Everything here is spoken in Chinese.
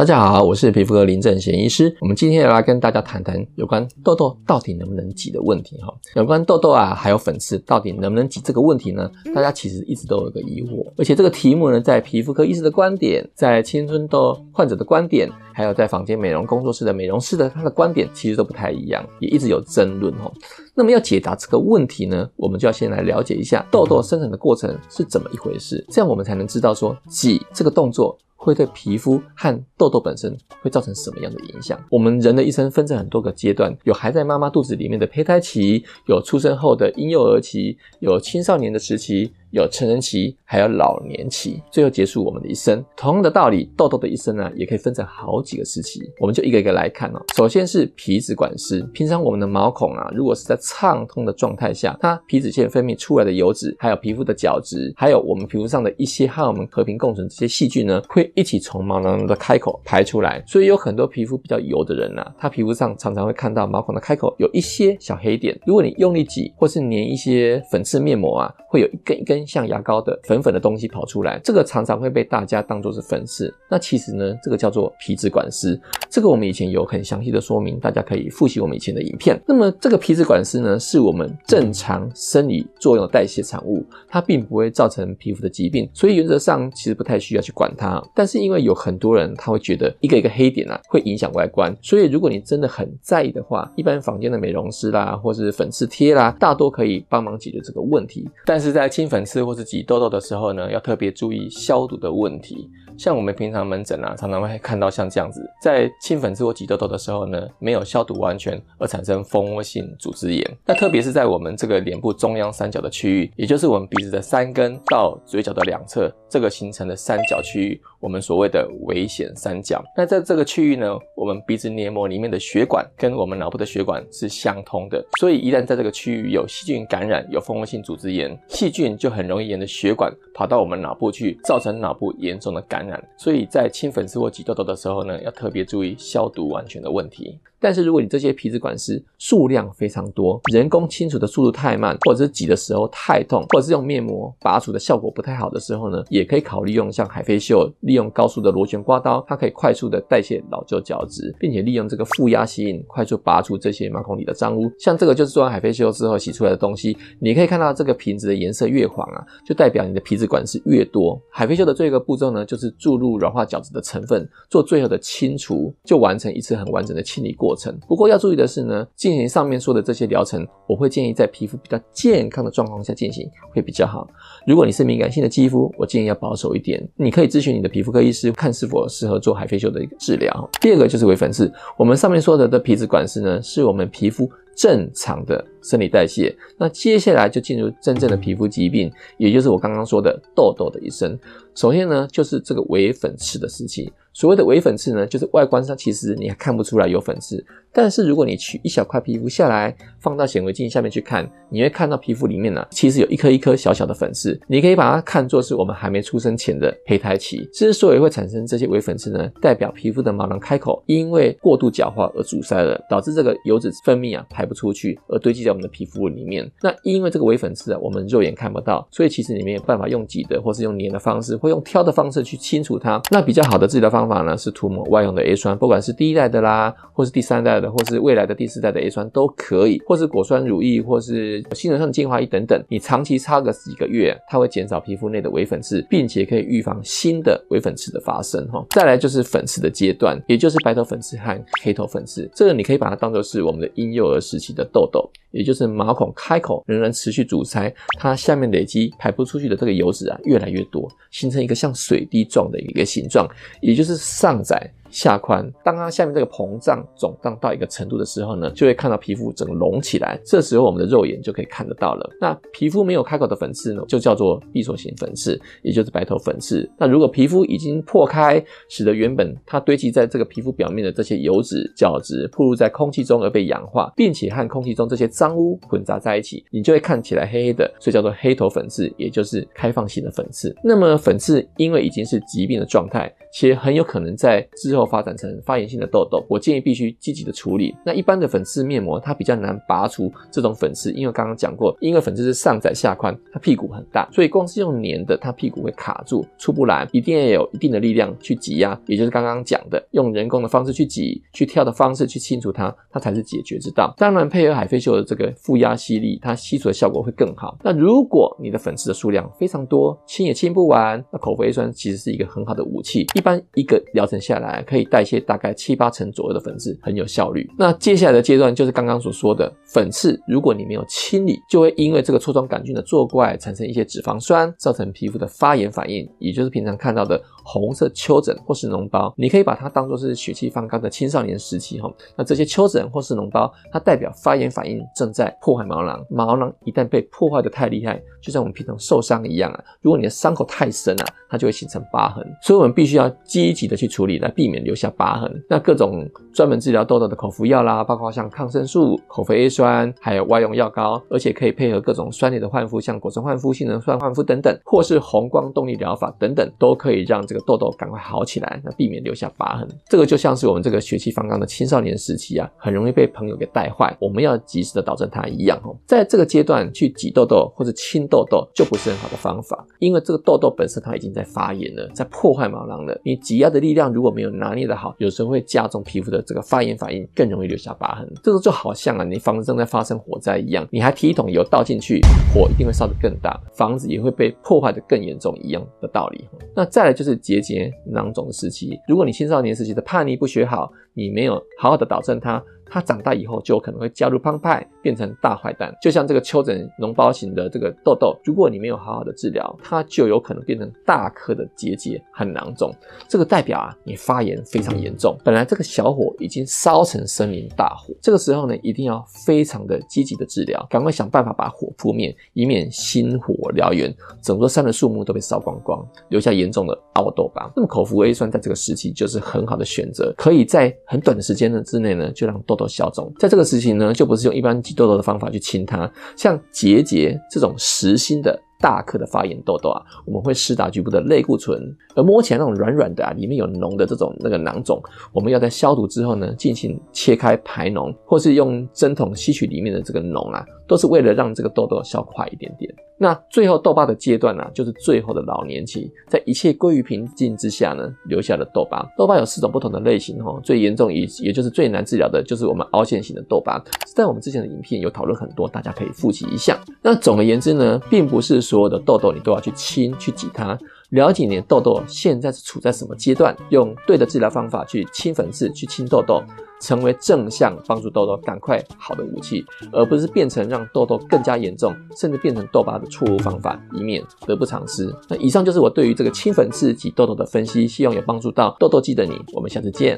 大家好，我是皮肤科林正贤医师。我们今天要来跟大家谈谈有关痘痘到底能不能挤的问题哈。有关痘痘啊，还有粉刺到底能不能挤这个问题呢？大家其实一直都有一个疑惑，而且这个题目呢，在皮肤科医师的观点，在青春痘患者的观点，还有在坊间美容工作室的美容师的他的观点，其实都不太一样，也一直有争论哈。那么要解答这个问题呢，我们就要先来了解一下痘痘生成的过程是怎么一回事，这样我们才能知道说挤这个动作。会对皮肤和痘痘本身会造成什么样的影响？我们人的一生分成很多个阶段，有还在妈妈肚子里面的胚胎期，有出生后的婴幼儿期，有青少年的时期。有成人期，还有老年期，最后结束我们的一生。同样的道理，痘痘的一生呢，也可以分成好几个时期。我们就一个一个来看哦。首先是皮脂管丝，平常我们的毛孔啊，如果是在畅通的状态下，它皮脂腺分泌出来的油脂，还有皮肤的角质，还有我们皮肤上的一些和我们和平共存这些细菌呢，会一起从毛囊的开口排出来。所以有很多皮肤比较油的人啊，他皮肤上常常会看到毛孔的开口有一些小黑点。如果你用力挤，或是粘一些粉刺面膜啊，会有一根一根。像牙膏的粉粉的东西跑出来，这个常常会被大家当作是粉刺。那其实呢，这个叫做皮脂管丝。这个我们以前有很详细的说明，大家可以复习我们以前的影片。那么这个皮脂管丝呢，是我们正常生理作用的代谢产物，它并不会造成皮肤的疾病，所以原则上其实不太需要去管它。但是因为有很多人他会觉得一个一个黑点啊会影响外观，所以如果你真的很在意的话，一般房间的美容师啦，或是粉刺贴啦，大多可以帮忙解决这个问题。但是在清粉刺或是挤痘痘的时候呢，要特别注意消毒的问题。像我们平常门诊啊，常常会看到像这样子，在清粉刺或挤痘痘的时候呢，没有消毒完全而产生蜂窝性组织炎。那特别是在我们这个脸部中央三角的区域，也就是我们鼻子的三根到嘴角的两侧，这个形成的三角区域，我们所谓的危险三角。那在这个区域呢，我们鼻子黏膜里面的血管跟我们脑部的血管是相通的，所以一旦在这个区域有细菌感染，有蜂窝性组织炎，细菌就很容易沿着血管跑到我们脑部去，造成脑部严重的感染。所以在清粉刺或挤痘痘的时候呢，要特别注意消毒完全的问题。但是如果你这些皮脂管丝数量非常多，人工清除的速度太慢，或者是挤的时候太痛，或者是用面膜拔除的效果不太好的时候呢，也可以考虑用像海飞秀，利用高速的螺旋刮刀，它可以快速的代谢老旧角质，并且利用这个负压吸引，快速拔出这些毛孔里的脏污。像这个就是做完海飞秀之后洗出来的东西，你可以看到这个瓶子的颜色越黄啊，就代表你的皮脂管丝越多。海飞秀的最后一个步骤呢，就是注入软化角质的成分，做最后的清除，就完成一次很完整的清理过过程。不过要注意的是呢，进行上面说的这些疗程，我会建议在皮肤比较健康的状况下进行会比较好。如果你是敏感性的肌肤，我建议要保守一点。你可以咨询你的皮肤科医师，看是否适合做海飞秀的一个治疗。第二个就是微粉刺，我们上面说的的皮脂管是呢，是我们皮肤正常的生理代谢。那接下来就进入真正的皮肤疾病，也就是我刚刚说的痘痘的一生。首先呢，就是这个伪粉刺的时期。所谓的伪粉刺呢，就是外观上其实你还看不出来有粉刺，但是如果你取一小块皮肤下来，放到显微镜下面去看，你会看到皮肤里面呢，其实有一颗一颗小小的粉刺。你可以把它看作是我们还没出生前的胚胎期。之所以会产生这些伪粉刺呢，代表皮肤的毛囊开口因为过度角化而阻塞了，导致这个油脂分泌啊排不出去，而堆积在在我们的皮肤里面。那因为这个微粉刺啊，我们肉眼看不到，所以其实你没有办法用挤的或是用粘的方式，或用挑的方式去清除它。那比较好的治疗方法。呢是涂抹外用的 A 酸，不管是第一代的啦，或是第三代的，或是未来的第四代的 A 酸都可以，或是果酸乳液，或是新人上的精华液等等。你长期擦个几个月，它会减少皮肤内的微粉刺，并且可以预防新的微粉刺的发生。哈，再来就是粉刺的阶段，也就是白头粉刺和黑头粉刺。这个你可以把它当做是我们的婴幼儿时期的痘痘，也就是毛孔开口仍然持续阻塞，它下面累积排不出去的这个油脂啊越来越多，形成一个像水滴状的一个形状，也就是。上窄。下宽，当它下面这个膨胀肿胀到一个程度的时候呢，就会看到皮肤整个隆起来。这时候我们的肉眼就可以看得到了。那皮肤没有开口的粉刺呢，就叫做闭锁型粉刺，也就是白头粉刺。那如果皮肤已经破开，使得原本它堆积在这个皮肤表面的这些油脂、角质暴露在空气中而被氧化，并且和空气中这些脏污混杂在一起，你就会看起来黑黑的，所以叫做黑头粉刺，也就是开放型的粉刺。那么粉刺因为已经是疾病的状态，且很有可能在之后。发展成发炎性的痘痘，我建议必须积极的处理。那一般的粉刺面膜，它比较难拔除这种粉刺，因为刚刚讲过，因为粉刺是上窄下宽，它屁股很大，所以光是用粘的，它屁股会卡住出不来，一定要有一定的力量去挤压，也就是刚刚讲的用人工的方式去挤、去挑的方式去清除它，它才是解决之道。当然，配合海飞秀的这个负压吸力，它吸除的效果会更好。那如果你的粉刺的数量非常多，清也清不完，那口服 A 酸其实是一个很好的武器。一般一个疗程下来，可以代谢大概七八成左右的粉刺，很有效率。那接下来的阶段就是刚刚所说的粉刺，如果你没有清理，就会因为这个痤疮杆菌的作怪，产生一些脂肪酸，造成皮肤的发炎反应，也就是平常看到的红色丘疹或是脓包。你可以把它当做是血气方刚的青少年时期哈。那这些丘疹或是脓包，它代表发炎反应正在破坏毛囊。毛囊一旦被破坏的太厉害，就像我们平常受伤一样啊。如果你的伤口太深啊，它就会形成疤痕。所以我们必须要积极的去处理，来避免留下疤痕。那各种专门治疗痘痘的口服药啦，包括像抗生素、口服 A 酸，还有外用药膏，而且可以配合各种酸类的焕肤，像果酸焕肤、杏仁酸焕肤等等，或是红光动力疗法等等，都可以让这个痘痘赶快好起来，那避免留下疤痕。这个就像是我们这个血气方刚的青少年时期啊，很容易被朋友给带坏，我们要及时的导正它一样哦。在这个阶段去挤痘痘或者清痘痘就不是很好的方法，因为这个痘痘本身它已经在发炎了，在破坏毛囊了。你挤压的力量如果没有拿捏的好，有时候会加重皮肤的这个发炎反应，更容易留下疤痕。这个就好像啊，你房子正在发生火灾一样，你还提一桶油倒进去，火一定会烧得更大，房子也会被破坏得更严重一样的道理。那再来就是结节囊肿的时期，如果你青少年时期的叛逆不学好，你没有好好的导正它。它长大以后就有可能会加入帮派，变成大坏蛋。就像这个丘疹脓包型的这个痘痘，如果你没有好好的治疗，它就有可能变成大颗的结节和囊肿。这个代表啊，你发炎非常严重。本来这个小火已经烧成森林大火，这个时候呢，一定要非常的积极的治疗，赶快想办法把火扑灭，以免星火燎原，整座山的树木都被烧光光，留下严重的凹痘疤。那么口服 A 酸在这个时期就是很好的选择，可以在很短的时间呢之内呢，就让痘。都消肿，在这个时期呢，就不是用一般挤痘痘的方法去清它，像结节这种实心的。大颗的发炎痘痘啊，我们会施打局部的类固醇，而摸起来那种软软的啊，里面有脓的这种那个囊肿，我们要在消毒之后呢，进行切开排脓，或是用针筒吸取里面的这个脓啊，都是为了让这个痘痘消快一点点。那最后痘疤的阶段呢、啊，就是最后的老年期，在一切归于平静之下呢，留下了痘疤。痘疤有四种不同的类型哦，最严重也也就是最难治疗的，就是我们凹陷型的痘疤。在我们之前的影片有讨论很多，大家可以复习一下。那总而言之呢，并不是所有的痘痘你都要去清去挤它。了解你的痘痘现在是处在什么阶段，用对的治疗方法去清粉刺、去清痘痘，成为正向帮助痘痘赶快好的武器，而不是变成让痘痘更加严重，甚至变成痘疤的错误方法，以免得不偿失。那以上就是我对于这个清粉刺及痘痘的分析，希望有帮助到痘痘肌的你。我们下次见。